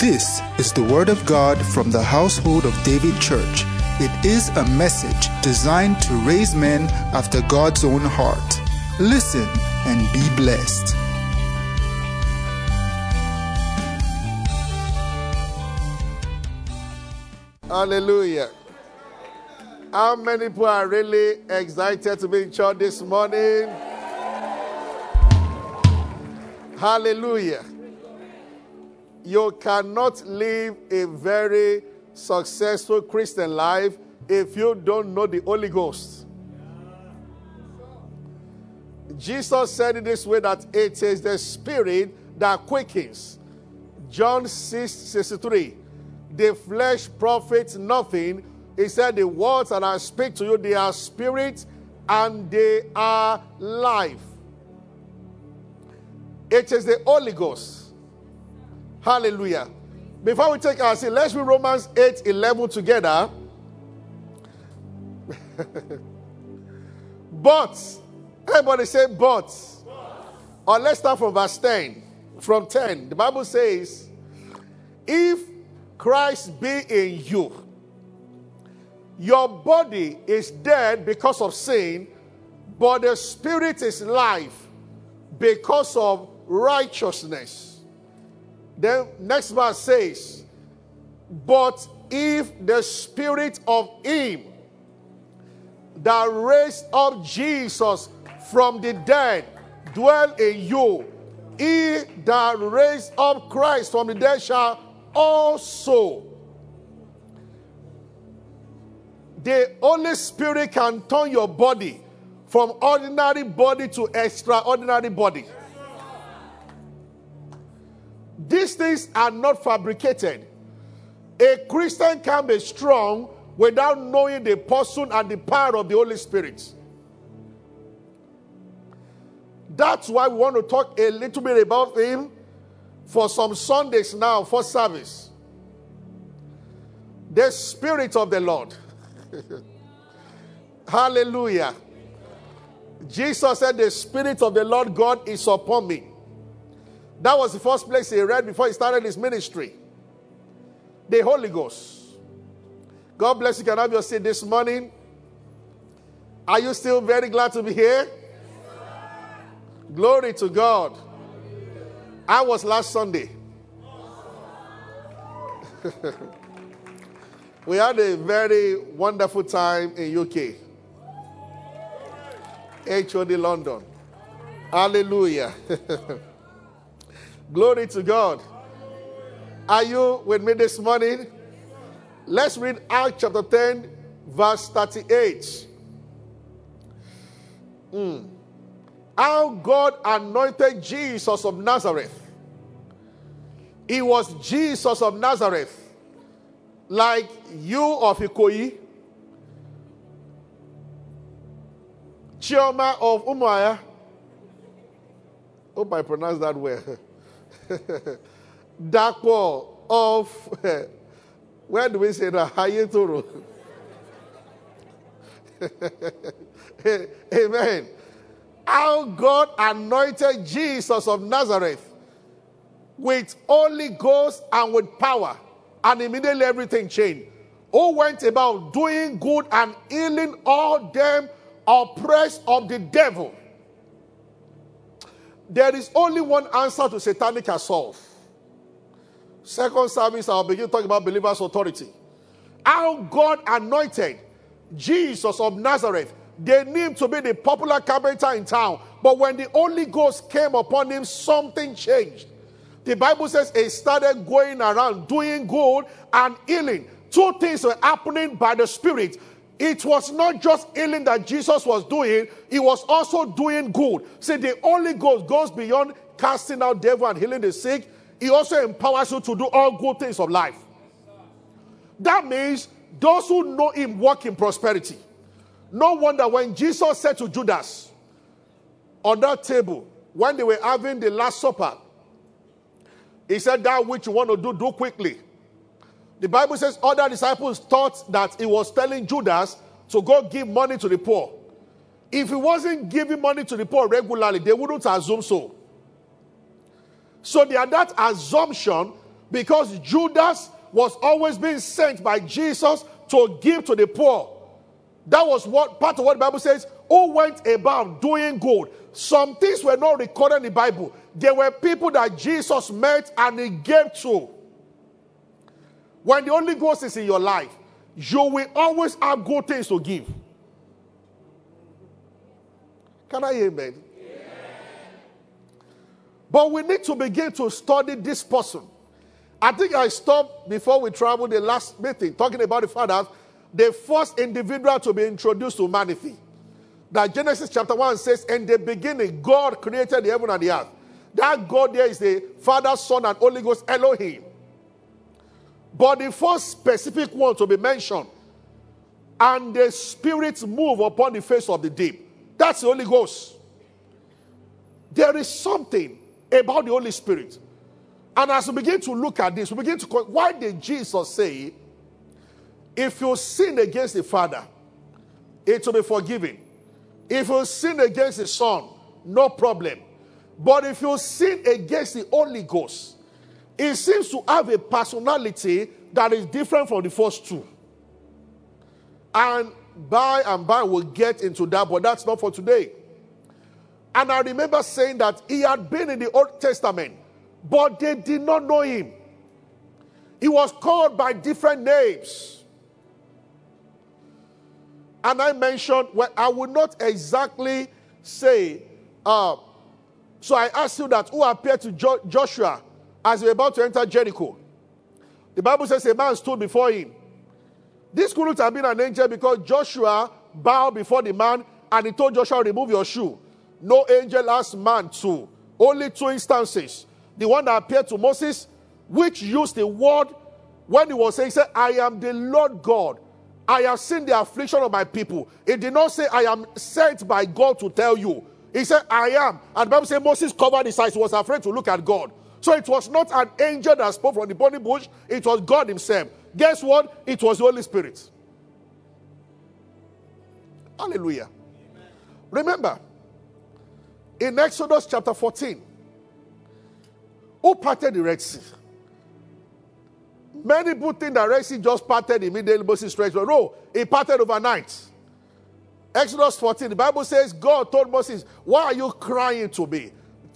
This is the Word of God from the household of David Church. It is a message designed to raise men after God's own heart. Listen and be blessed. Hallelujah. How many people are really excited to be in church this morning? Hallelujah. You cannot live a very successful Christian life if you don't know the Holy Ghost. Jesus said it this way that it is the Spirit that quickens. John 6 63. The flesh profits nothing. He said, The words that I speak to you, they are spirit and they are life. It is the Holy Ghost. Hallelujah. Before we take our seat, let's read Romans 8 11 together. but, everybody say, but. but. Or let's start from verse 10. From 10. The Bible says, If Christ be in you, your body is dead because of sin, but the spirit is life because of righteousness. Then next verse says, But if the spirit of him that raised up Jesus from the dead dwell in you, he that raised up Christ from the dead shall also. The Holy Spirit can turn your body from ordinary body to extraordinary body. These things are not fabricated. A Christian can be strong without knowing the person and the power of the Holy Spirit. That's why we want to talk a little bit about him for some Sundays now for service. The Spirit of the Lord. Hallelujah. Jesus said, The Spirit of the Lord God is upon me. That was the first place he read before he started his ministry. The Holy Ghost. God bless you. Can I have your seat this morning? Are you still very glad to be here? Glory to God. I was last Sunday. we had a very wonderful time in UK. HOD London. Hallelujah. Glory to God. Are you with me this morning? Let's read Acts chapter 10, verse 38. Mm. How God anointed Jesus of Nazareth. He was Jesus of Nazareth, like you of Ikoyi, Chioma of Umaya. Hope I pronounced that well. Dapo of where do we say that? Hayetoro. Amen. How God anointed Jesus of Nazareth with Holy Ghost and with power, and immediately everything changed. Who went about doing good and healing all them oppressed of the devil there is only one answer to satanic assault. Second service, I'll begin talking about believers' authority. How God anointed Jesus of Nazareth. They knew to be the popular carpenter in town. But when the Holy Ghost came upon him, something changed. The Bible says he started going around doing good and healing. Two things were happening by the Spirit it was not just healing that Jesus was doing, he was also doing good. See, the Holy Ghost goes beyond casting out devil and healing the sick. He also empowers you to do all good things of life. That means those who know him walk in prosperity. No wonder when Jesus said to Judas on that table, when they were having the Last Supper, he said, That which you want to do, do quickly. The Bible says other disciples thought that he was telling Judas to go give money to the poor. If he wasn't giving money to the poor regularly, they wouldn't assume so. So they had that assumption Because Judas was always being sent by Jesus to give to the poor. That was what part of what the Bible says, who went about doing good. Some things were not recorded in the Bible. There were people that Jesus met and he gave to. When the Holy Ghost is in your life, you will always have good things to give. Can I amen? But we need to begin to study this person. I think I stopped before we traveled the last meeting talking about the fathers, the first individual to be introduced to humanity. That Genesis chapter 1 says, In the beginning, God created the heaven and the earth. That God there is the Father, Son, and Holy Ghost, Elohim. But the first specific one to be mentioned, and the Spirit move upon the face of the deep. That's the Holy Ghost. There is something about the Holy Spirit. And as we begin to look at this, we begin to why did Jesus say, if you sin against the Father, it will be forgiven. If you sin against the Son, no problem. But if you sin against the Holy Ghost, it seems to have a personality that is different from the first two. And by and by, we'll get into that, but that's not for today. And I remember saying that he had been in the Old Testament, but they did not know him. He was called by different names. And I mentioned, well, I would not exactly say, uh, so I asked you that who appeared to jo- Joshua as was about to enter Jericho. The Bible says a man stood before him. This couldn't have been an angel because Joshua bowed before the man and he told Joshua, Remove your shoe. No angel asked man to. Only two instances. The one that appeared to Moses, which used the word when he was saying, he said, I am the Lord God. I have seen the affliction of my people. It did not say, I am sent by God to tell you. He said, I am. And the Bible says Moses covered his eyes. He was afraid to look at God. So it was not an angel that spoke from the burning bush, it was God Himself. Guess what? It was the Holy Spirit. Hallelujah. Amen. Remember, in Exodus chapter 14, who parted the Red Sea? Many people think the Red Sea just parted immediately, Moses stretched. But no, it parted overnight. Exodus 14, the Bible says, God told Moses, Why are you crying to me?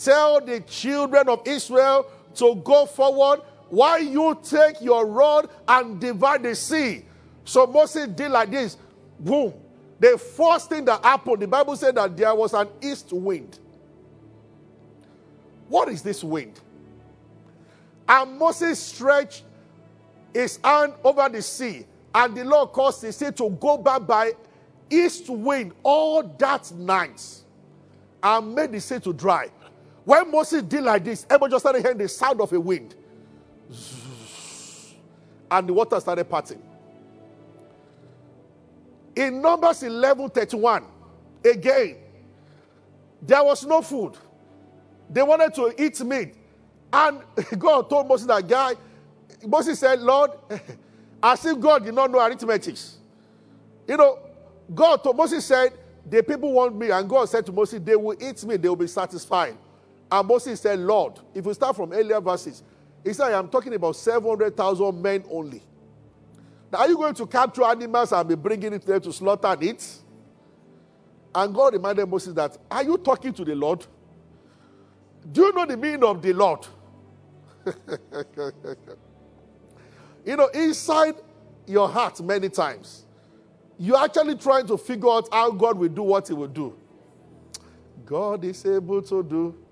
Tell the children of Israel to go forward while you take your rod and divide the sea. So Moses did like this. Boom. The first thing that happened, the Bible said that there was an east wind. What is this wind? And Moses stretched his hand over the sea, and the Lord caused the sea to go back by east wind all that night and made the sea to dry. When Moses did like this, everyone just started hearing the sound of a wind. And the water started parting. In Numbers 11 31, again, there was no food. They wanted to eat meat. And God told Moses that guy, Moses said, Lord, as if God did not know arithmetic. You know, God told Moses said, the people want me. And God said to Moses, they will eat me, they will be satisfied. And Moses said, Lord, if we start from earlier verses, he said, I am talking about 700,000 men only. Now, are you going to capture animals and be bringing it there to slaughter eat? And God reminded Moses that, Are you talking to the Lord? Do you know the meaning of the Lord? you know, inside your heart, many times, you're actually trying to figure out how God will do what He will do. God is able to do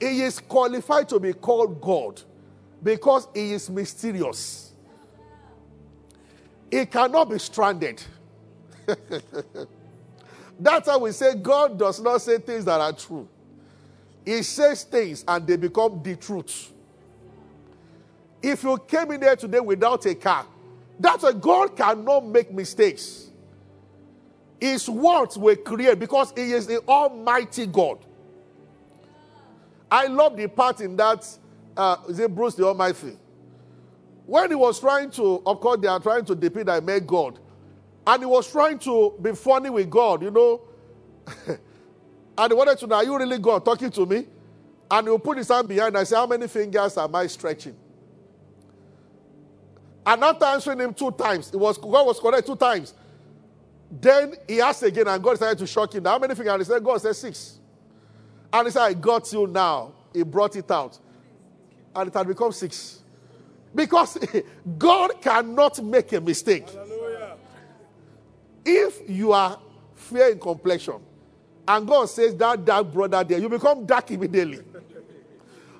he is qualified to be called God because he is mysterious. He cannot be stranded. That's how we say God does not say things that are true. He says things and they become the truth. If you came in there today without a car, that's why God cannot make mistakes. His words were created because He is the Almighty God. I love the part in that, uh, is it Bruce the Almighty? When he was trying to, of course, they are trying to depict I met God. And he was trying to be funny with God, you know. and he wanted to know, are you really God talking to me? And he'll put his hand behind. I say, How many fingers am I stretching? And after answering him two times, it was God was correct two times. Then he asked again, and God decided to shock him. How many fingers? And he said, God said six. And he said, I got you now. He brought it out. And it had become six. Because God cannot make a mistake. Hallelujah. If you are fair in complexion, and God says that dark brother there, you become dark immediately.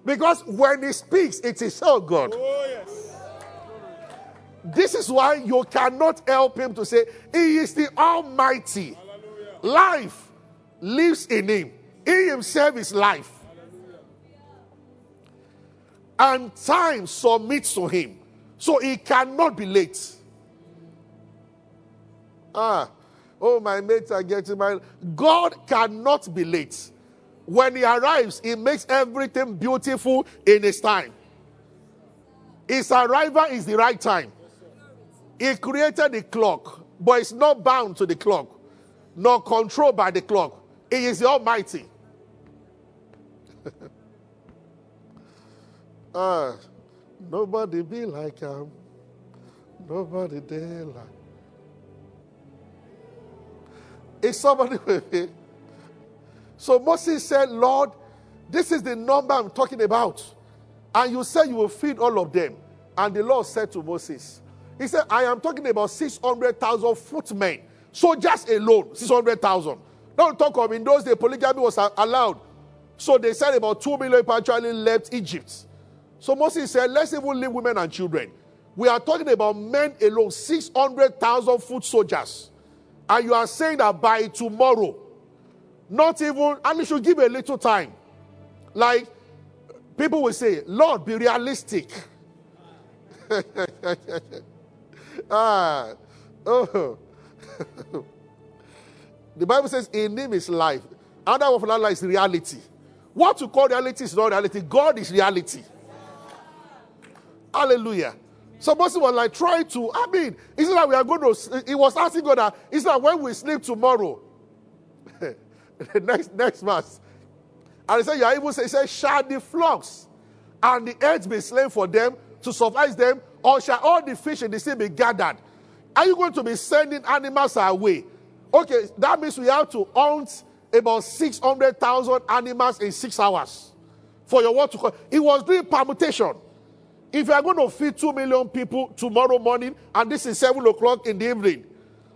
Because when he speaks, it is all God. Oh, yes. This is why you cannot help him to say, He is the Almighty. Hallelujah. Life lives in him, He Himself is life. And time submits to Him. So He cannot be late. Ah, oh, my mates are getting my. God cannot be late. When He arrives, He makes everything beautiful in His time. His arrival is the right time. He created the clock, but it's not bound to the clock, nor controlled by the clock. He is the Almighty. ah, nobody be like him. Nobody there like. Is somebody with me? So Moses said, Lord, this is the number I'm talking about. And you said you will feed all of them. And the Lord said to Moses, he said, I am talking about 600,000 footmen. Soldiers alone, 600,000. Don't talk of in those days, polygamy was allowed. So they said about 2 million people actually left Egypt. So Moses said, let's even leave women and children. We are talking about men alone, 600,000 foot soldiers. And you are saying that by tomorrow, not even, and you should give a little time. Like, people will say, Lord, be realistic. ah, oh. the Bible says, in him is life. Another word for that life is reality. What you call reality is not reality. God is reality. Hallelujah. So Moses was like trying to, I mean, isn't that we are going to, he was asking God that, isn't that when we sleep tomorrow? the next, next verse. And he said, you are even saying, shall the flocks and the eggs be slain for them to suffice them, or shall all the fish in the sea be gathered? Are you going to be sending animals away? Okay, that means we have to hunt about 600,000 animals in six hours for your come. He was doing permutation. If you are going to feed 2 million people tomorrow morning and this is 7 o'clock in the evening,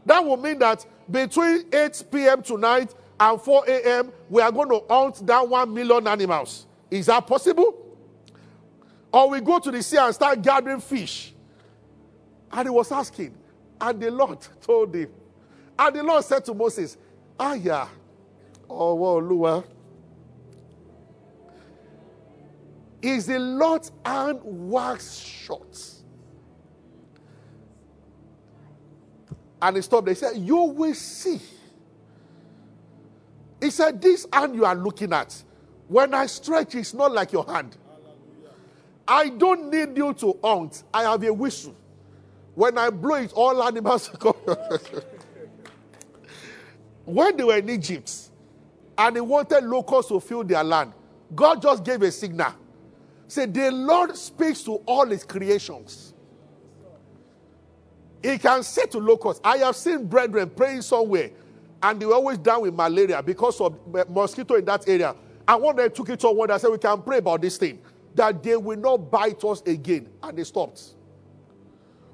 that will mean that between 8 p.m. tonight and 4 a.m., we are going to hunt down 1 million animals. Is that possible? Or we go to the sea and start gathering fish. And he was asking, and the Lord told him, and the Lord said to Moses, Ah, yeah, oh, well, Lua. Is the Lord's hand wax short? And he stopped. He said, You will see. He said, This hand you are looking at, when I stretch, it's not like your hand. I don't need you to hunt. I have a whistle. When I blow it, all animals come. when they were in Egypt and they wanted locusts to fill their land, God just gave a signal. Say, the Lord speaks to all his creations. He can say to locusts, I have seen brethren praying somewhere, and they were always down with malaria because of eh, mosquito in that area. And one day took it to one I said, We can pray about this thing that they will not bite us again. And they stopped.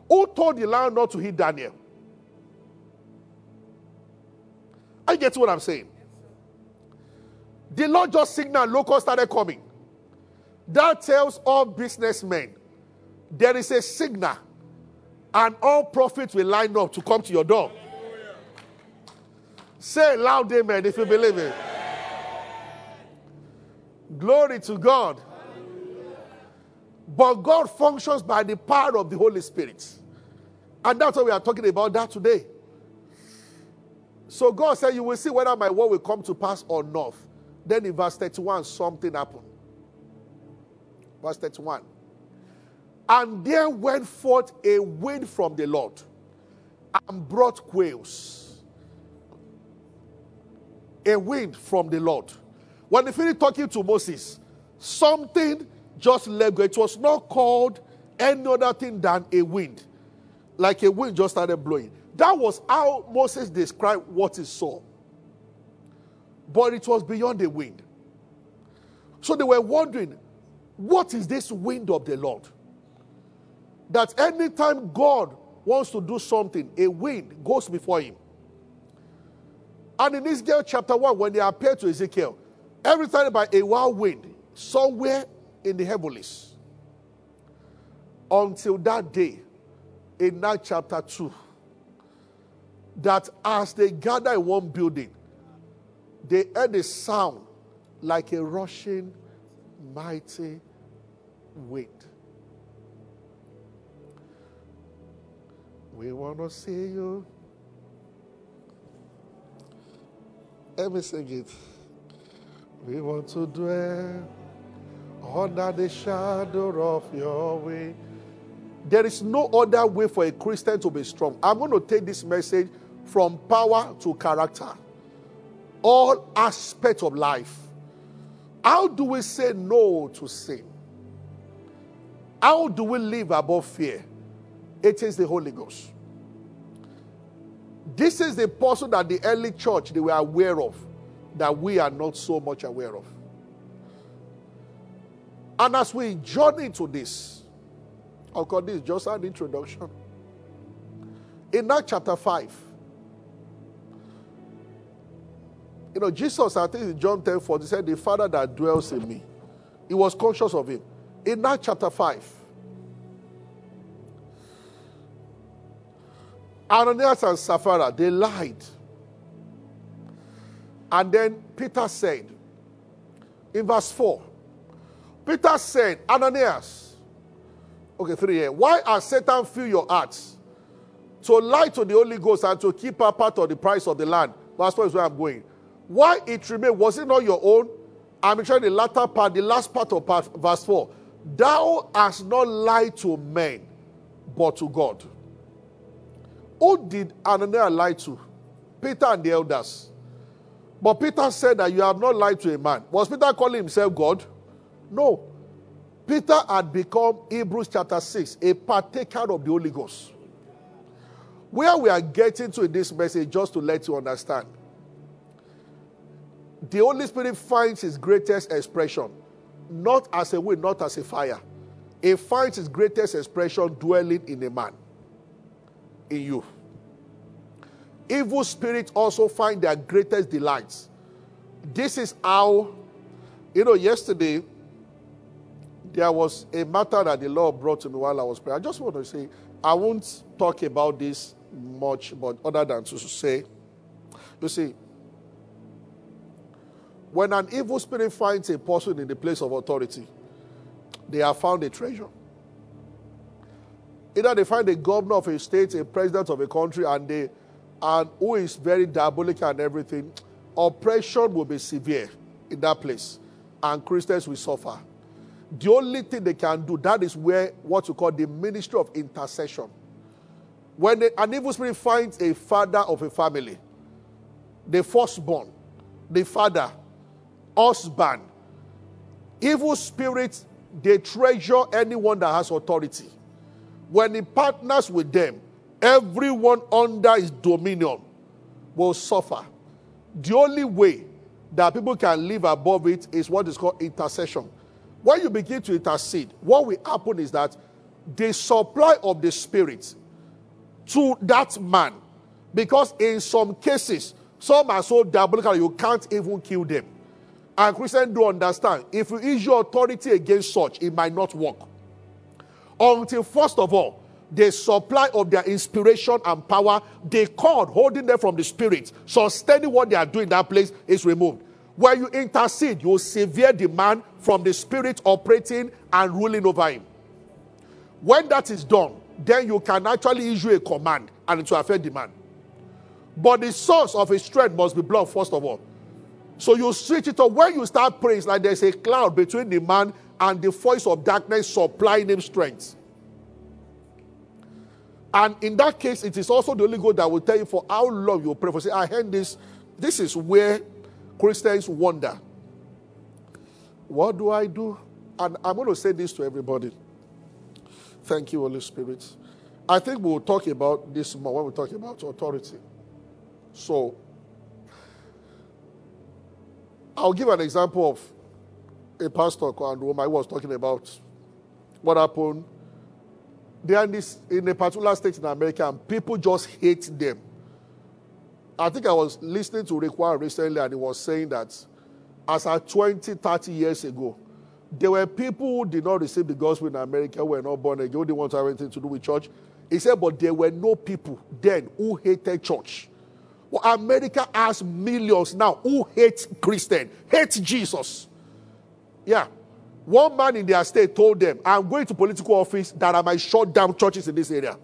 Who told the lion not to hit Daniel? I get what I'm saying. The Lord just signaled locusts started coming. That tells all businessmen there is a signal, and all prophets will line up to come to your door. Say loud amen if you believe it. Glory to God. But God functions by the power of the Holy Spirit. And that's what we are talking about that today. So God said, You will see whether my word will come to pass or not. Then in verse 31, something happened. Verse 31. And there went forth a wind from the Lord and brought quails. A wind from the Lord. When he finished talking to Moses, Something just let go. It was not called any other thing than a wind. Like a wind just started blowing. That was how Moses described what he saw. But it was beyond the wind. So they were wondering, what is this wind of the Lord? That anytime God wants to do something, a wind goes before him. And in Ezekiel chapter 1, when they appeared to Ezekiel, every time by a wild wind, somewhere in the heavens. Until that day, in that chapter 2, that as they gather in one building, they heard a sound like a rushing mighty wind. We want to see you. Let me sing it. We want to dwell under the shadow of your way. There is no other way for a Christian to be strong. I'm going to take this message from power to character, all aspects of life. How do we say no to sin? How do we live above fear? It is the Holy Ghost. This is the person that the early church they were aware of that we are not so much aware of. And as we journey to this, of course, this is just an introduction. In that chapter 5, you know, Jesus, I think in John 10 40, said, The Father that dwells in me. He was conscious of him. In that chapter 5, Ananias and Sapphira, they lied. And then Peter said, in verse 4, Peter said, Ananias, okay, three here, why has Satan filled your hearts to lie to the Holy Ghost and to keep a part of the price of the land? Verse 4 is where I'm going. Why it remained, was it not your own? I'm trying the latter part, the last part of part, verse 4. Thou hast not lied to men, but to God. Who did Ananias lie to? Peter and the elders. But Peter said that you have not lied to a man. Was Peter calling himself God? No. Peter had become, Hebrews chapter 6, a partaker of the Holy Ghost. Where we are getting to in this message, just to let you understand, the Holy Spirit finds his greatest expression not as a wind, not as a fire. It finds its greatest expression dwelling in a man, in you. Evil spirits also find their greatest delights. This is how, you know, yesterday there was a matter that the Lord brought to me while I was praying. I just want to say, I won't talk about this much, but other than to say, you see, when an evil spirit finds a person in the place of authority, they have found a treasure. Either they find a governor of a state, a president of a country, and they and who is very diabolical and everything, oppression will be severe in that place, and Christians will suffer. The only thing they can do, that is where what you call the ministry of intercession. When an evil spirit finds a father of a family, the firstborn, the father, husband. Evil spirits, they treasure anyone that has authority. When he partners with them, everyone under his dominion will suffer. The only way that people can live above it is what is called intercession. When you begin to intercede, what will happen is that the supply of the spirit to that man, because in some cases, some are so diabolical you can't even kill them. And Christians do understand if you your authority against such, it might not work. Until, first of all, the supply of their inspiration and power, the cord holding them from the spirit, sustaining what they are doing in that place, is removed. When you intercede, you severe man from the spirit operating and ruling over him. When that is done, then you can actually issue a command and it will affect the man. But the source of his strength must be blocked, first of all. So you switch it up. When you start praying, like there's a cloud between the man and the voice of darkness supplying him strength. And in that case, it is also the Holy Ghost that will tell you for how long you pray for. Say, I heard this. This is where Christians wonder. What do I do? And I'm going to say this to everybody. Thank you, Holy Spirit. I think we'll talk about this more when we talk about authority. So, I'll give an example of a pastor and whom I was talking about what happened. They are in, this, in a particular state in America, and people just hate them. I think I was listening to Rick recently, and he was saying that as at 20, 30 years ago, there were people who did not receive the gospel in America, were not born again, who didn't want to have anything to do with church. He said, but there were no people then who hated church. Well, America has millions now who hate Christian, hate Jesus. Yeah. One man in their state told them, I'm going to political office that I might shut down churches in this area.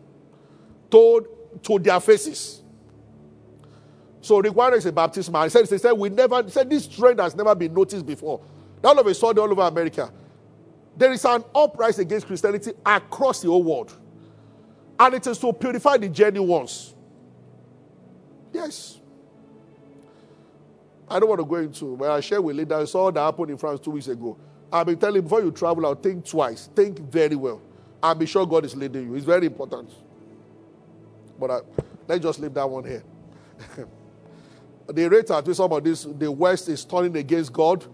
Told to their faces. So Rick Warren is a Baptist man. He said, he said, we never, he said this trend has never been noticed before. All of a sudden, all over America, there is an uprising against Christianity across the whole world. And it is to purify the genuine ones. Yes. I don't want to go into, but I share with leaders, saw that happened in France two weeks ago. I've been telling you, before you travel out, think twice. Think very well. And be sure God is leading you. It's very important. But I, let's just leave that one here. the rate at which some of this, the West is turning against God,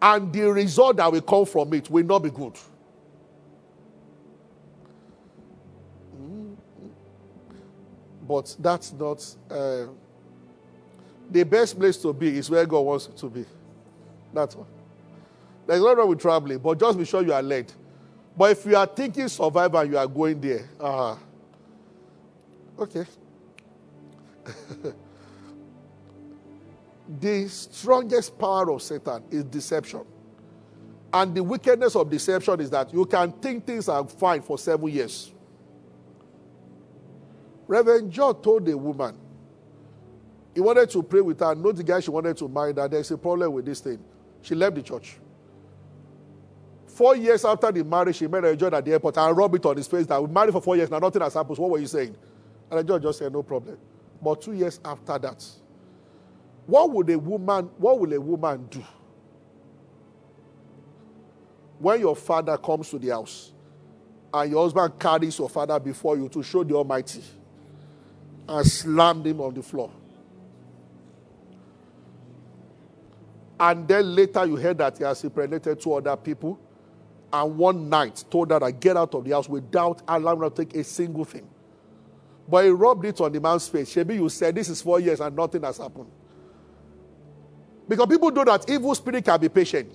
and the result that will come from it will not be good. But that's not. Uh, the best place to be is where God wants you to be. That's all. There's nothing wrong with traveling, but just be sure you are led. But if you are thinking survival, you are going there. Uh, okay. the strongest power of Satan is deception. And the wickedness of deception is that you can think things are fine for seven years. Reverend John told a woman, he wanted to pray with her, not the guy she wanted to marry, that there's a problem with this thing. She left the church. Four years after the marriage, she met a judge at the airport and rubbed it on his face that we married for four years, now nothing has happened. So what were you saying? And the judge just said, no problem. But two years after that, what would a woman, what will a woman do? When your father comes to the house and your husband carries your father before you to show the Almighty and slammed him on the floor. And then later you heard that he has impregnated two other people and one night told her to get out of the house without allowing her to take a single thing. But he rubbed it on the man's face. Shebi, you said this is four years and nothing has happened. Because people know that evil spirit can be patient.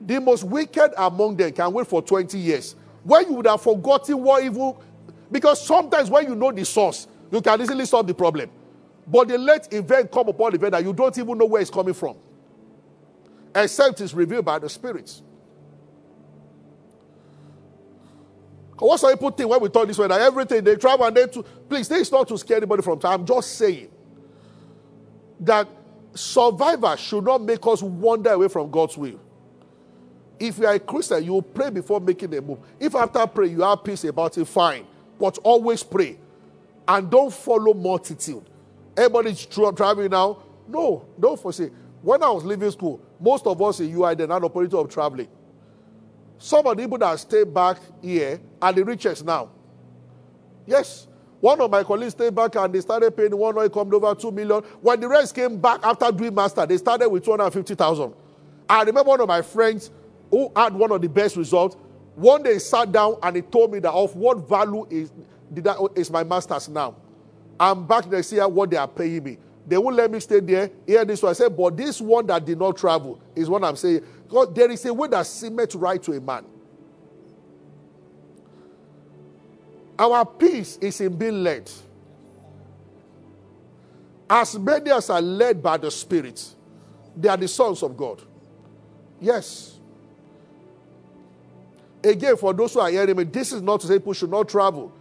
The most wicked among them can wait for 20 years. When you would have forgotten what evil, because sometimes when you know the source, you can easily solve the problem. But the late event come upon event that you don't even know where it's coming from except it's revealed by the spirits. What some people think when we talk this way that everything they travel and they to please, this is not to scare anybody from time. I'm just saying that survivor should not make us wander away from God's will. If you are a Christian, you pray before making a move. If after prayer you have peace about it, fine. But always pray. And don't follow multitude. Everybody's traveling now. No, don't forsake. When I was leaving school, most of us in UI then had opportunity of traveling. Some of the people that stay back here are the richest now. Yes. One of my colleagues stayed back and they started paying one oil come over two million. When the rest came back after doing master, they started with 250,000. I remember one of my friends who had one of the best results. One day he sat down and he told me that of what value is, is my master's now. I'm back next year what they are paying me. They won't let me stay there. Hear this one. I said, but this one that did not travel is what I'm saying. Because there is a way that seemeth right to a man. Our peace is in being led. As many as are led by the Spirit, they are the sons of God. Yes. Again, for those who are hearing me, this is not to say people should not travel.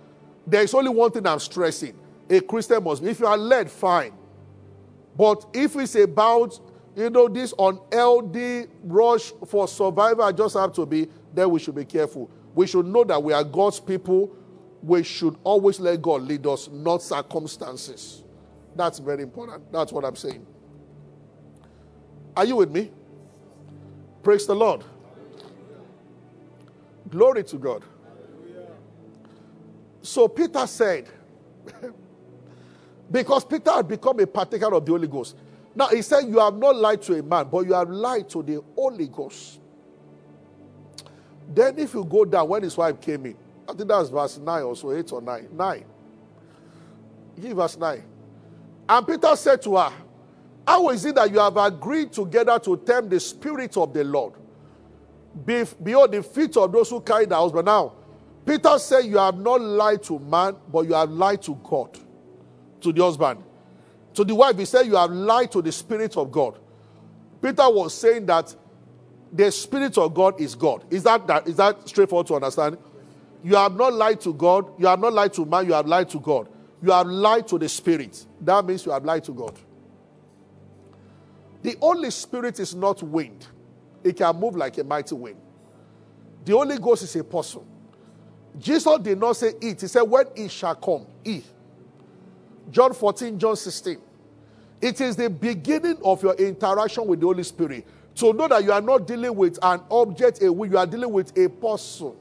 There is only one thing I'm stressing. A Christian must be. If you are led, fine. But if it's about, you know, this unhealthy rush for survival I just have to be, then we should be careful. We should know that we are God's people. We should always let God lead us, not circumstances. That's very important. That's what I'm saying. Are you with me? Praise the Lord. Glory to God. So Peter said, because Peter had become a partaker of the Holy Ghost. Now he said, You have not lied to a man, but you have lied to the Holy Ghost. Then, if you go down when his wife came in, I think that's verse 9 or so, 8 or 9. 9. Give verse 9. And Peter said to her, How is it that you have agreed together to tempt the Spirit of the Lord? Be, behold, the feet of those who carry the husband. Now, Peter said, You have not lied to man, but you have lied to God, to the husband. To the wife, he said, You have lied to the Spirit of God. Peter was saying that the Spirit of God is God. Is that, that, is that straightforward to understand? You have not lied to God. You have not lied to man. You have lied to God. You have lied to the Spirit. That means you have lied to God. The Holy Spirit is not wind, it can move like a mighty wind. The Holy Ghost is a person. Jesus did not say it, he said, When it shall come, it. John 14, John 16. It is the beginning of your interaction with the Holy Spirit. To know that you are not dealing with an object, a will, you are dealing with a person.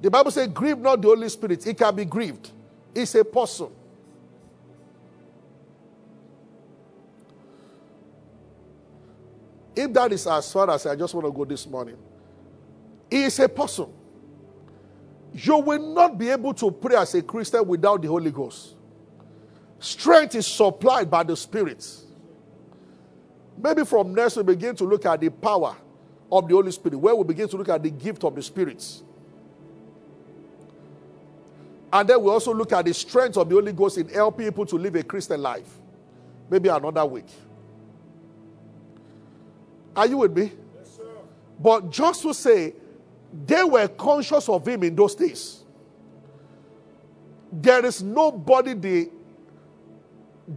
The Bible says, Grieve not the Holy Spirit. It can be grieved. It's a person. If that is as far as I just want to go this morning, he is a person. You will not be able to pray as a Christian without the Holy Ghost. Strength is supplied by the Spirit. Maybe from next we begin to look at the power of the Holy Spirit, where we begin to look at the gift of the spirits. And then we also look at the strength of the Holy Ghost in helping people to live a Christian life. Maybe another week. Are you with me? Yes, sir. but just to say, they were conscious of him in those days. There is nobody the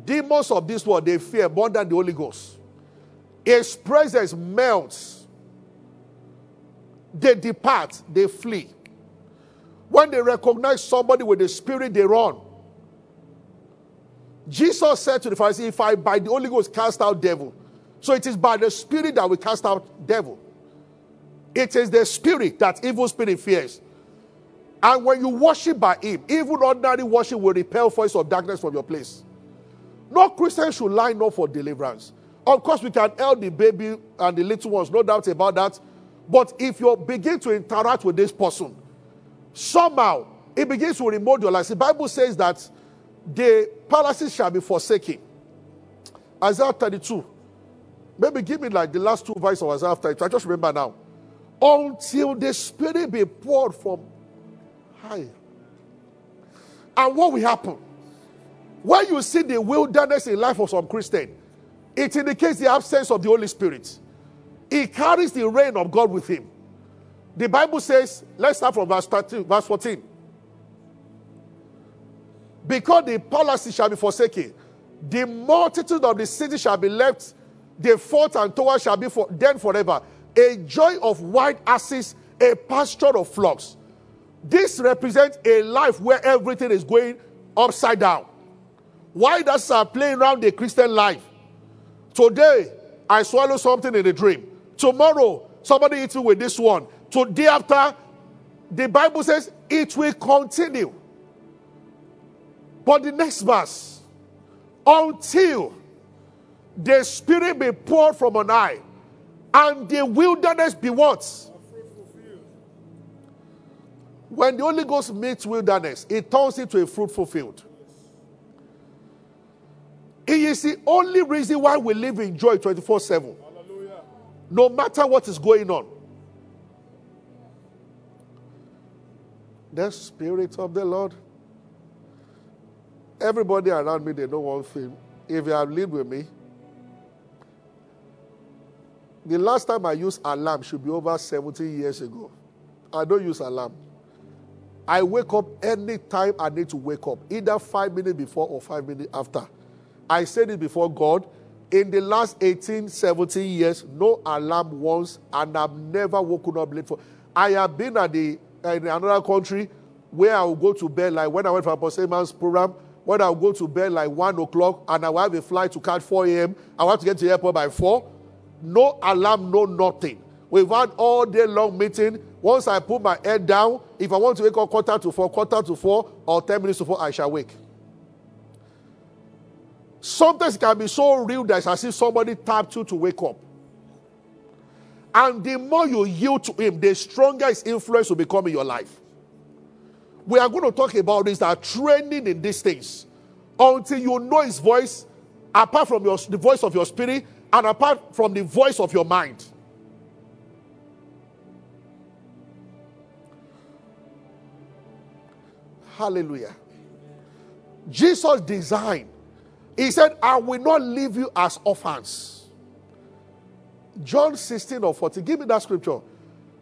demons of this world they fear more than the Holy Ghost. His presence melts. They depart, they flee. When they recognize somebody with the spirit, they run. Jesus said to the Pharisees, If I by the Holy Ghost cast out devil, so it is by the spirit that we cast out devil. It is the spirit that evil spirit fears. And when you worship by him, even ordinary worship will repel voice of darkness from your place. No Christian should line up for deliverance. Of course, we can help the baby and the little ones, no doubt about that. But if you begin to interact with this person, somehow it begins to remold your life. The Bible says that the palaces shall be forsaken. Isaiah 32. Maybe give me like the last two verses of Isaiah 32. I just remember now until the Spirit be poured from high. And what will happen? When you see the wilderness in life of some Christian, it indicates the absence of the Holy Spirit. He carries the reign of God with him. The Bible says, let's start from verse 13, verse 14. Because the palace shall be forsaken, the multitude of the city shall be left, the fort and tower shall be for, then forever a joy of white asses, a pasture of flocks. This represents a life where everything is going upside down. Why does are playing around the Christian life? Today, I swallow something in a dream. Tomorrow, somebody eats me with this one. Today after, the Bible says it will continue. But the next verse, until the Spirit be poured from on high, and the wilderness be what? When the Holy Ghost meets wilderness, it turns into a fruitful field. It is the only reason why we live in joy 24 7. No matter what is going on. The Spirit of the Lord. Everybody around me, they know one thing. If you have lived with me, the last time I used alarm should be over 17 years ago. I don't use alarm. I wake up any time I need to wake up, either five minutes before or five minutes after. I said it before God. In the last 18, 17 years, no alarm once, and I've never woken up late for. I have been at the uh, in another country where I will go to bed like when I went for Apostle Man's program. When I will go to bed like one o'clock, and I will have a flight to catch 4 a.m. I want to get to the airport by 4 No alarm, no nothing. We've had all day long meeting. Once I put my head down, if I want to wake up quarter to four, quarter to four, or 10 minutes to four, I shall wake. Sometimes it can be so real that it's as if somebody tapped you to wake up. And the more you yield to Him, the stronger His influence will become in your life. We are going to talk about this, that training in these things until you know His voice, apart from your, the voice of your spirit and apart from the voice of your mind. Hallelujah. Jesus' designed, He said, I will not leave you as orphans. John 16 or 40, Give me that scripture.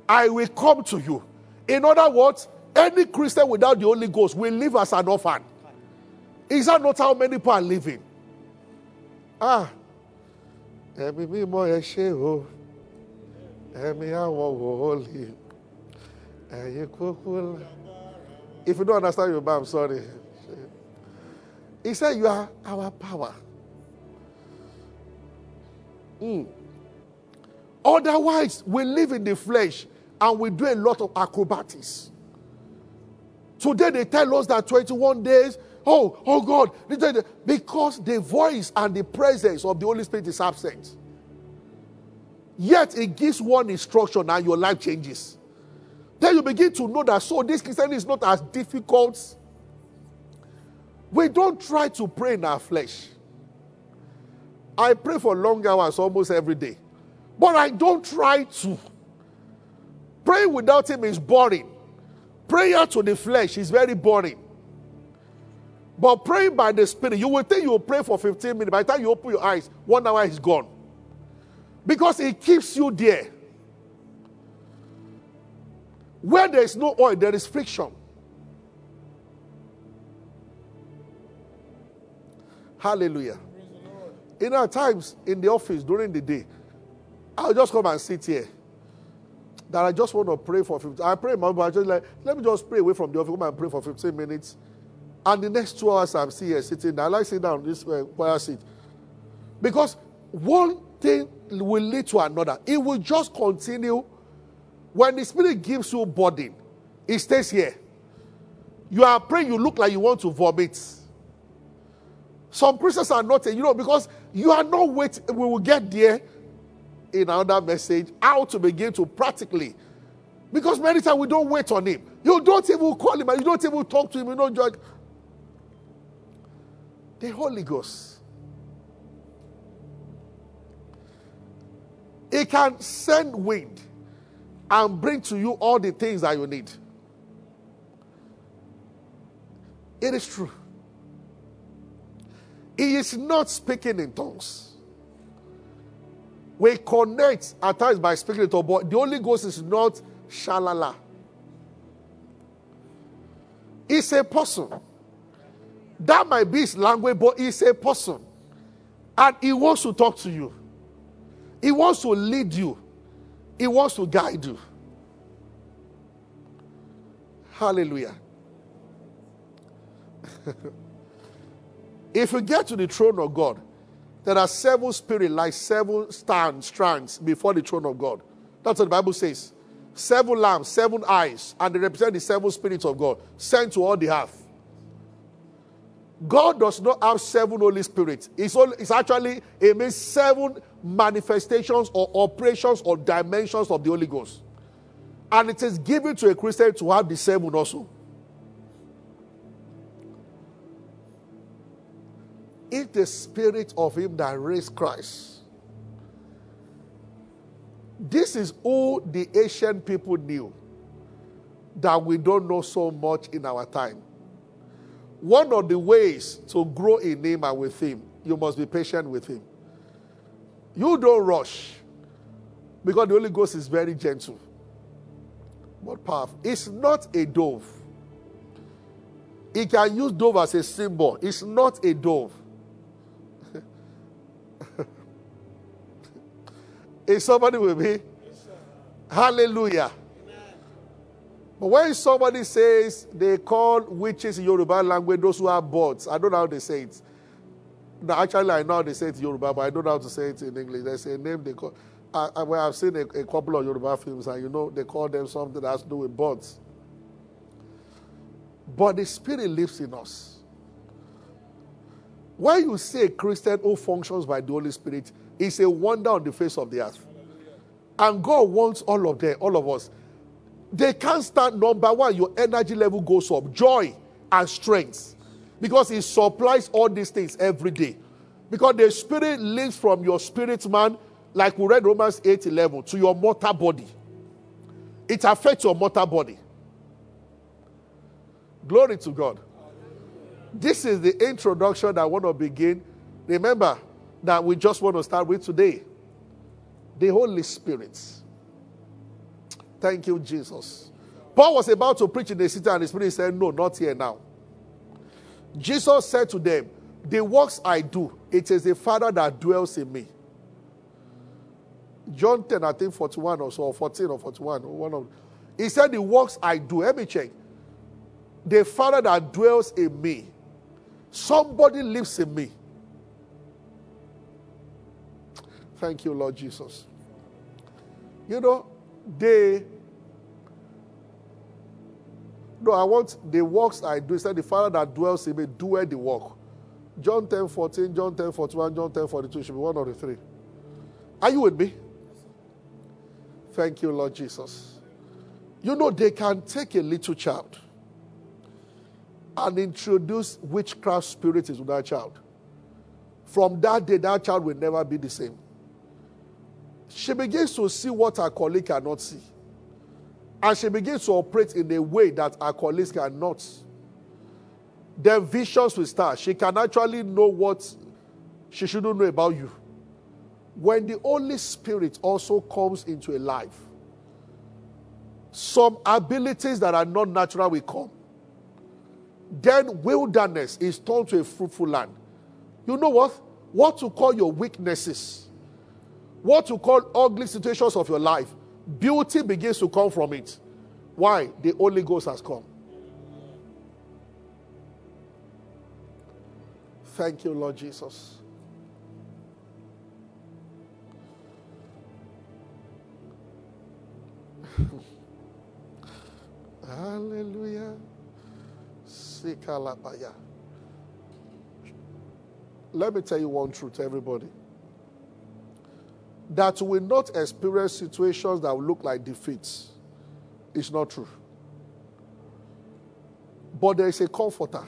I will come to you. In other words, any Christian without the Holy Ghost will live as an orphan. Is that not how many people are living? Ah. Ẹ̀mí mímọ́ ẹ ṣé o. Ẹ̀mí àwọn wòlíì. Ẹ̀yin kúkú. If you don't understand Yoruba, I'm sorry. He said, You are our power. Mm. Otherwise, we live in the flesh and we do a lot of acrobatics. Today they tell us that 21 days, oh, oh God, because the voice and the presence of the Holy Spirit is absent. Yet it gives one instruction and your life changes. Then you begin to know that so this Christianity is not as difficult. We don't try to pray in our flesh. I pray for long hours almost every day. But I don't try to. Praying without Him is boring. Prayer to the flesh is very boring. But praying by the Spirit, you will think you will pray for 15 minutes. By the time you open your eyes, one hour is gone. Because it keeps you there. Where there is no oil, there is friction. Hallelujah. In our times in the office during the day, I'll just come and sit here. That I just want to pray for 15 I pray, but I just like, let me just pray away from the office, come and pray for 15 minutes. And the next two hours, I'm still here sitting. I like sitting down this uh, choir seat. Because one thing will lead to another. It will just continue. When the Spirit gives you burden, it stays here. You are praying, you look like you want to vomit. Some Christians are not, you know, because you are not waiting. We will get there in another message how to begin to practically. Because many times we don't wait on him. You don't even call him and you don't even talk to him. You don't judge. The Holy Ghost. He can send wind and bring to you all the things that you need. It is true. He is not speaking in tongues. We connect at times by speaking to but the Holy Ghost is not shalala. It's a person. That might be his language, but he's a person. And he wants to talk to you. He wants to lead you. He wants to guide you. Hallelujah. if you get to the throne of God, there are seven spirits like seven stands, strands before the throne of God. That's what the Bible says. Seven lamps, seven eyes, and they represent the seven spirits of God sent to all the earth. God does not have seven Holy Spirits. It's, it's actually, it means seven manifestations or operations or dimensions of the Holy Ghost. And it is given to a Christian to have the seven also. if the spirit of him that raised Christ, this is all the ancient people knew that we don't know so much in our time. One of the ways to grow in him and with him, you must be patient with him. You don't rush because the Holy Ghost is very gentle but powerful. It's not a dove. He can use dove as a symbol. It's not a dove. Is somebody with me? Yes, Hallelujah. But when somebody says they call witches in Yoruba language those who are bots, I don't know how they say it. No, actually, I know they say it in Yoruba, but I don't know how to say it in English. There's a name they call. I, I, well, I've seen a, a couple of Yoruba films, and you know they call them something that has to do with birds. But the Spirit lives in us. When you say a Christian who functions by the Holy Spirit, it's a wonder on the face of the earth. And God wants all of them, all of us. They can't start number one, your energy level goes up, joy and strength. Because He supplies all these things every day. Because the Spirit lives from your spirit man, like we read Romans 8 11, to your mortal body. It affects your mortal body. Glory to God. This is the introduction that I want to begin. Remember that we just want to start with today the Holy Spirit. Thank you, Jesus. Paul was about to preach in the city, and the Spirit said, No, not here now. Jesus said to them, The works I do, it is the Father that dwells in me. John 10, I think 41 or so, or 14 or 41. One of, he said, The works I do. Let me check. The Father that dwells in me. Somebody lives in me. Thank you, Lord Jesus. You know, they. No, I want the works I do. He said, The Father that dwells in me, do doeth the work. John 10 14, John 10 41, John 10 42 should be one of the three. Are you with me? Thank you, Lord Jesus. You know, they can take a little child and introduce witchcraft spirits into that child. From that day, that child will never be the same. She begins to see what her colleague cannot see. And she begins to operate in a way that her colleagues cannot. Then visions will start. She can actually know what she shouldn't know about you. When the Holy Spirit also comes into a life, some abilities that are not natural will come then wilderness is turned to a fruitful land. You know what? What to call your weaknesses, what to call ugly situations of your life, beauty begins to come from it. Why? The Holy Ghost has come. Thank you, Lord Jesus. Hallelujah. Let me tell you one truth, everybody. That will not experience situations that will look like defeats. It's not true. But there is a comforter.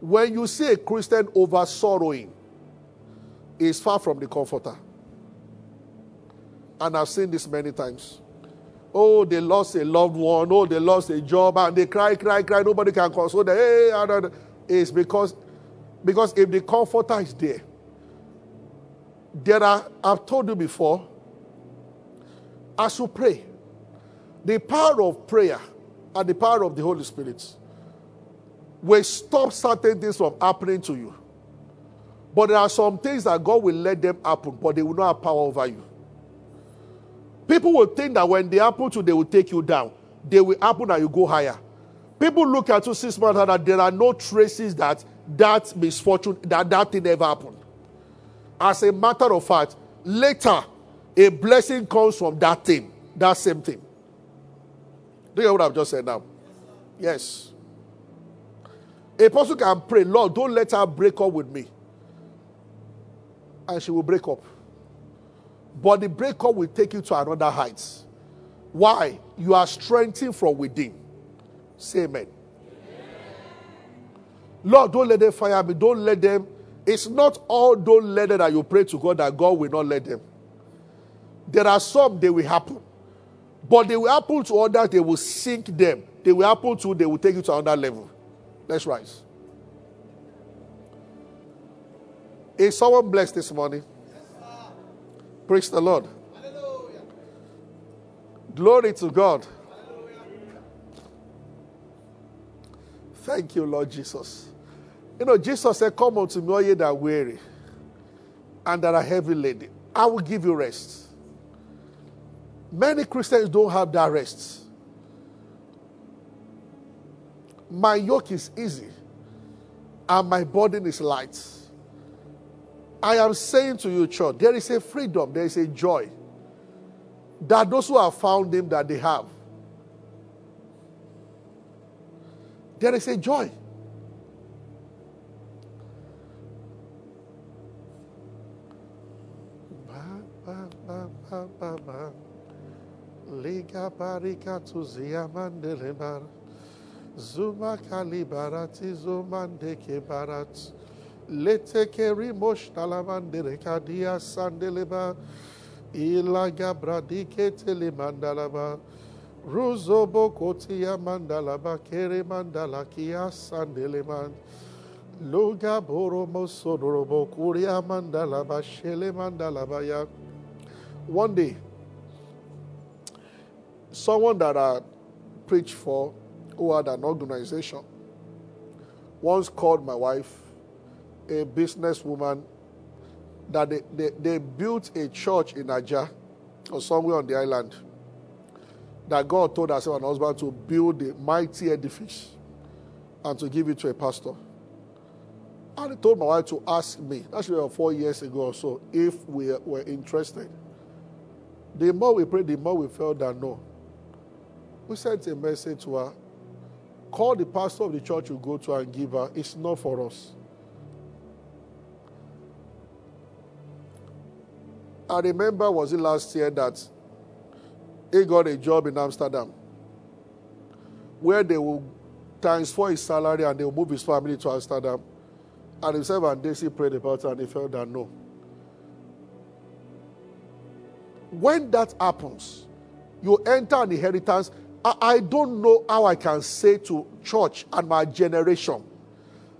When you see a Christian over sorrowing, is far from the comforter. And I've seen this many times. Oh, they lost a loved one. Oh, they lost a job. And they cry, cry, cry. Nobody can console them. Hey, it's because, because if the comforter is there, there are, I've told you before, as you pray, the power of prayer and the power of the Holy Spirit will stop certain things from happening to you. But there are some things that God will let them happen, but they will not have power over you. People will think that when they happen to, they will take you down. They will happen and you go higher. People look at you six months later, there are no traces that that misfortune, that that thing ever happened. As a matter of fact, later, a blessing comes from that thing, that same thing. Do you hear what I've just said now? Yes. A person can pray, Lord, don't let her break up with me. And she will break up. But the breakup will take you to another height. Why? You are strengthened from within. Say amen. Lord, don't let them fire me. Don't let them. It's not all don't let them that you pray to God that God will not let them. There are some they will happen. But they will happen to others, they will sink them. They will happen to, they will take you to another level. Let's rise. Is someone blessed this morning? Praise the Lord. Hallelujah. Glory to God. Hallelujah. Thank you, Lord Jesus. You know, Jesus said, Come unto me, all ye that are weary and that are heavy laden. I will give you rest. Many Christians don't have that rest. My yoke is easy and my burden is light. I am saying to you, church, there is a freedom, there is a joy that those who have found him that they have. There is a joy. Liga barika tuzia mandele bar. Zuma kalibarati barat. Lete ke rimosh talamandere kadia sandeleba. Ilaga bradike telemandalaba. Ruzobo kotia mandalaba kere mandala kia sandeleman. Luga boromo sodorobo kuria mandalaba shele mandalaba ya. One day, someone that I preached for who had an organization once called my wife, a businesswoman, that they, they, they built a church in Ajah or somewhere on the island. That God told herself and husband to build a mighty edifice and to give it to a pastor. And he told my wife to ask me, actually four years ago or so, if we were interested. The more we prayed, the more we felt that no. We sent a message to her. Call the pastor of the church you go to and give her. It's not for us. I remember, was it last year that he got a job in Amsterdam where they will transfer his salary and they will move his family to Amsterdam. And himself and Daisy prayed about it and they felt that no. When that happens, you enter an inheritance. I, I don't know how I can say to church and my generation,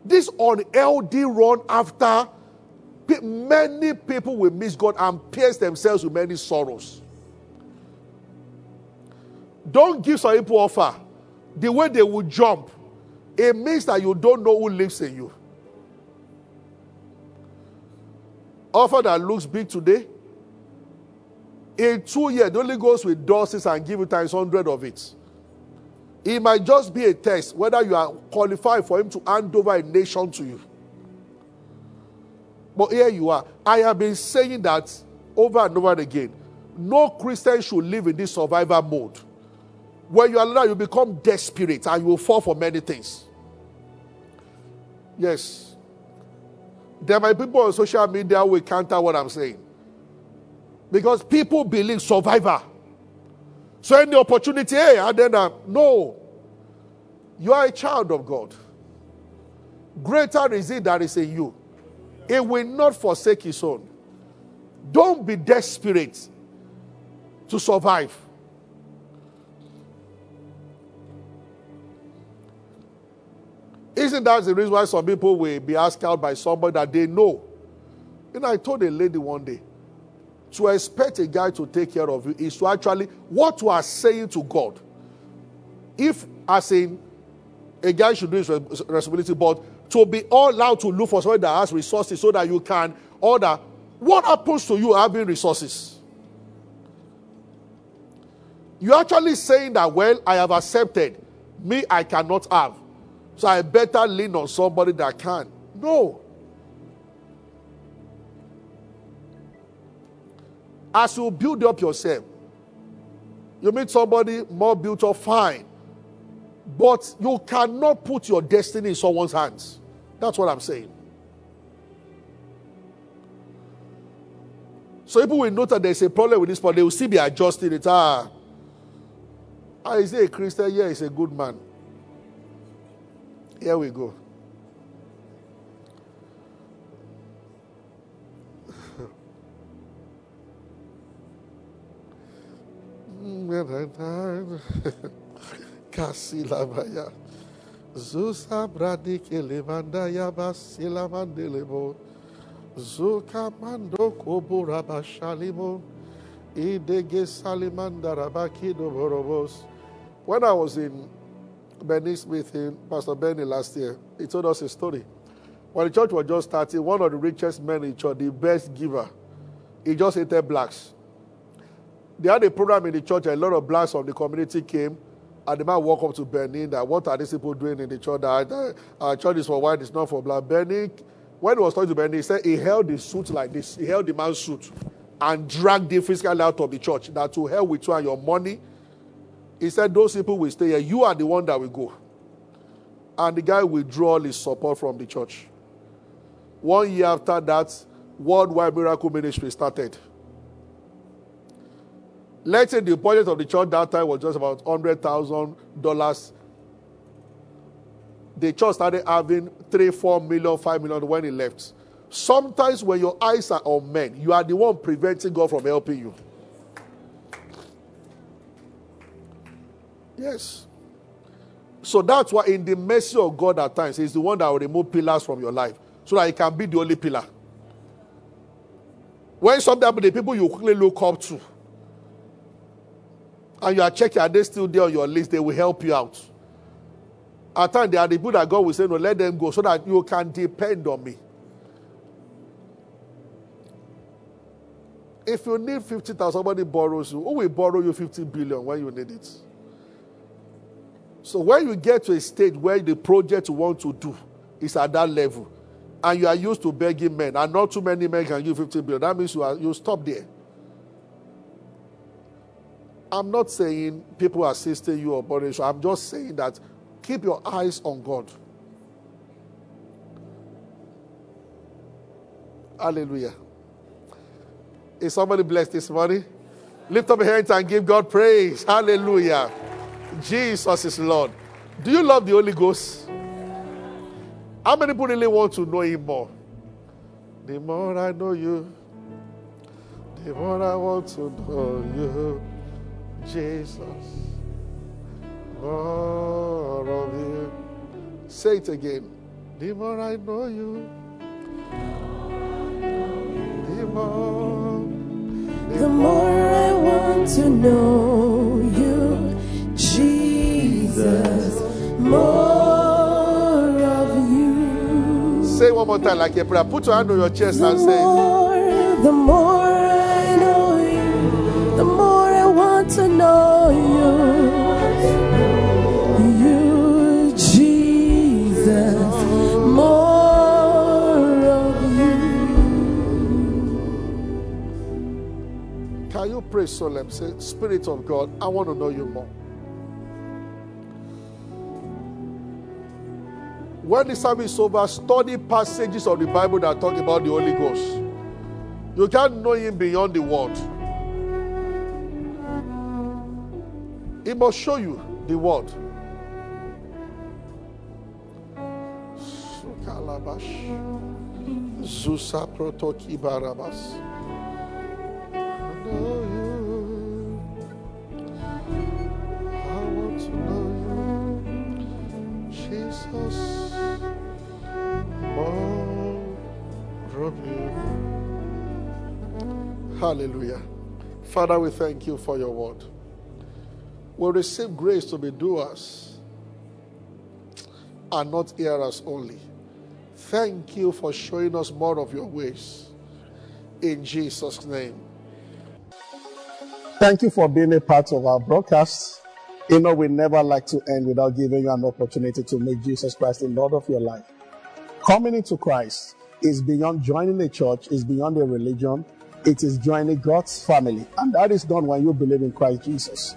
this unhealthy run after many people will miss God and pierce themselves with many sorrows. Don't give some people offer. The way they will jump, it means that you don't know who lives in you. Offer that looks big today, in two years, the Holy Ghost will doses and give you times hundred of it. It might just be a test whether you are qualified for Him to hand over a nation to you. But here you are. I have been saying that over and over again. No Christian should live in this survival mode. When you are alive, you become desperate and you will fall for many things. Yes. There might be people on social media who will counter what I'm saying. Because people believe survivor. So any opportunity, hey, and then uh, no. You are a child of God. Greater is it that is in you. It will not forsake his own. Don't be desperate to survive. Isn't that the reason why some people will be asked out by somebody that they know? You know, I told a lady one day, to expect a guy to take care of you is to actually what you are saying to God. If, as in, a guy should do his responsibility, but to be all allowed to look for somebody that has resources so that you can order, what happens to you having resources? You're actually saying that, well, I have accepted, me, I cannot have. So I better lean on somebody that can. No. As you build up yourself, you meet somebody more built fine. But you cannot put your destiny in someone's hands. That's what I'm saying. So people will note that there's a problem with this, but they will still be adjusting it. Ah, ah is he a Christian? Yeah, he's a good man. Here we go. When I was in Benny Smith, in Pastor Benny last year, he told us a story. When the church was just starting, one of the richest men in church, the best giver, he just hated blacks. They had a program in the church, a lot of blacks from the community came, and the man walked up to Benny that what are these people doing in the church? That our church is for white, it's not for black. Benny When he was talking to Benny, he said he held the suit like this. He held the man's suit and dragged him physically out of the church. That to hell with you and your money. He said, Those people will stay here. You are the one that will go. And the guy withdrew his support from the church. One year after that, Worldwide Miracle Ministry started. Let's say the budget of the church that time was just about $100,000. The church started having three, four million, five million when he left. Sometimes when your eyes are on men, you are the one preventing God from helping you. Yes. So that's why in the mercy of God at times, He's the one that will remove pillars from your life so that He can be the only pillar. When sometimes the people you quickly look up to, and you are checking, are they still there on your list? They will help you out. At times, there are the people that God will say, No, let them go so that you can depend on me. If you need 50,000, somebody borrows you, who will borrow you 50 billion when you need it? So when you get to a stage where the project you want to do is at that level, and you are used to begging men, and not too many men can give 50 billion, that means you, are, you stop there. I'm not saying people assisting you or borrowing you. I'm just saying that keep your eyes on God. Hallelujah. Is somebody blessed this morning? Lift up your hands and give God praise. Hallelujah. Jesus is Lord. Do you love the Holy Ghost? How many people really want to know Him more? The more I know you, the more I want to know you, Jesus. More of you. Say it again. The more I know you, the more, the, the more I want to know you, Jesus. More of you. Say one more time like a prayer. Put your hand on your chest and say, more, The more to know you. You, Jesus. More of you. Can you pray solemn? Say, Spirit of God, I want to know you more. When the service is over, study passages of the Bible that talk about the Holy Ghost. You can't know Him beyond the word. He must show you the word. Zusa protoki barabas. I know you. I want to know you. Jesus. More of you. Hallelujah. Father, we thank you for your word. We receive grace to be doers and not hearers only. Thank you for showing us more of your ways. In Jesus' name. Thank you for being a part of our broadcast. You know, we never like to end without giving you an opportunity to make Jesus Christ the Lord of your life. Coming into Christ is beyond joining a church, is beyond a religion, it is joining God's family. And that is done when you believe in Christ Jesus.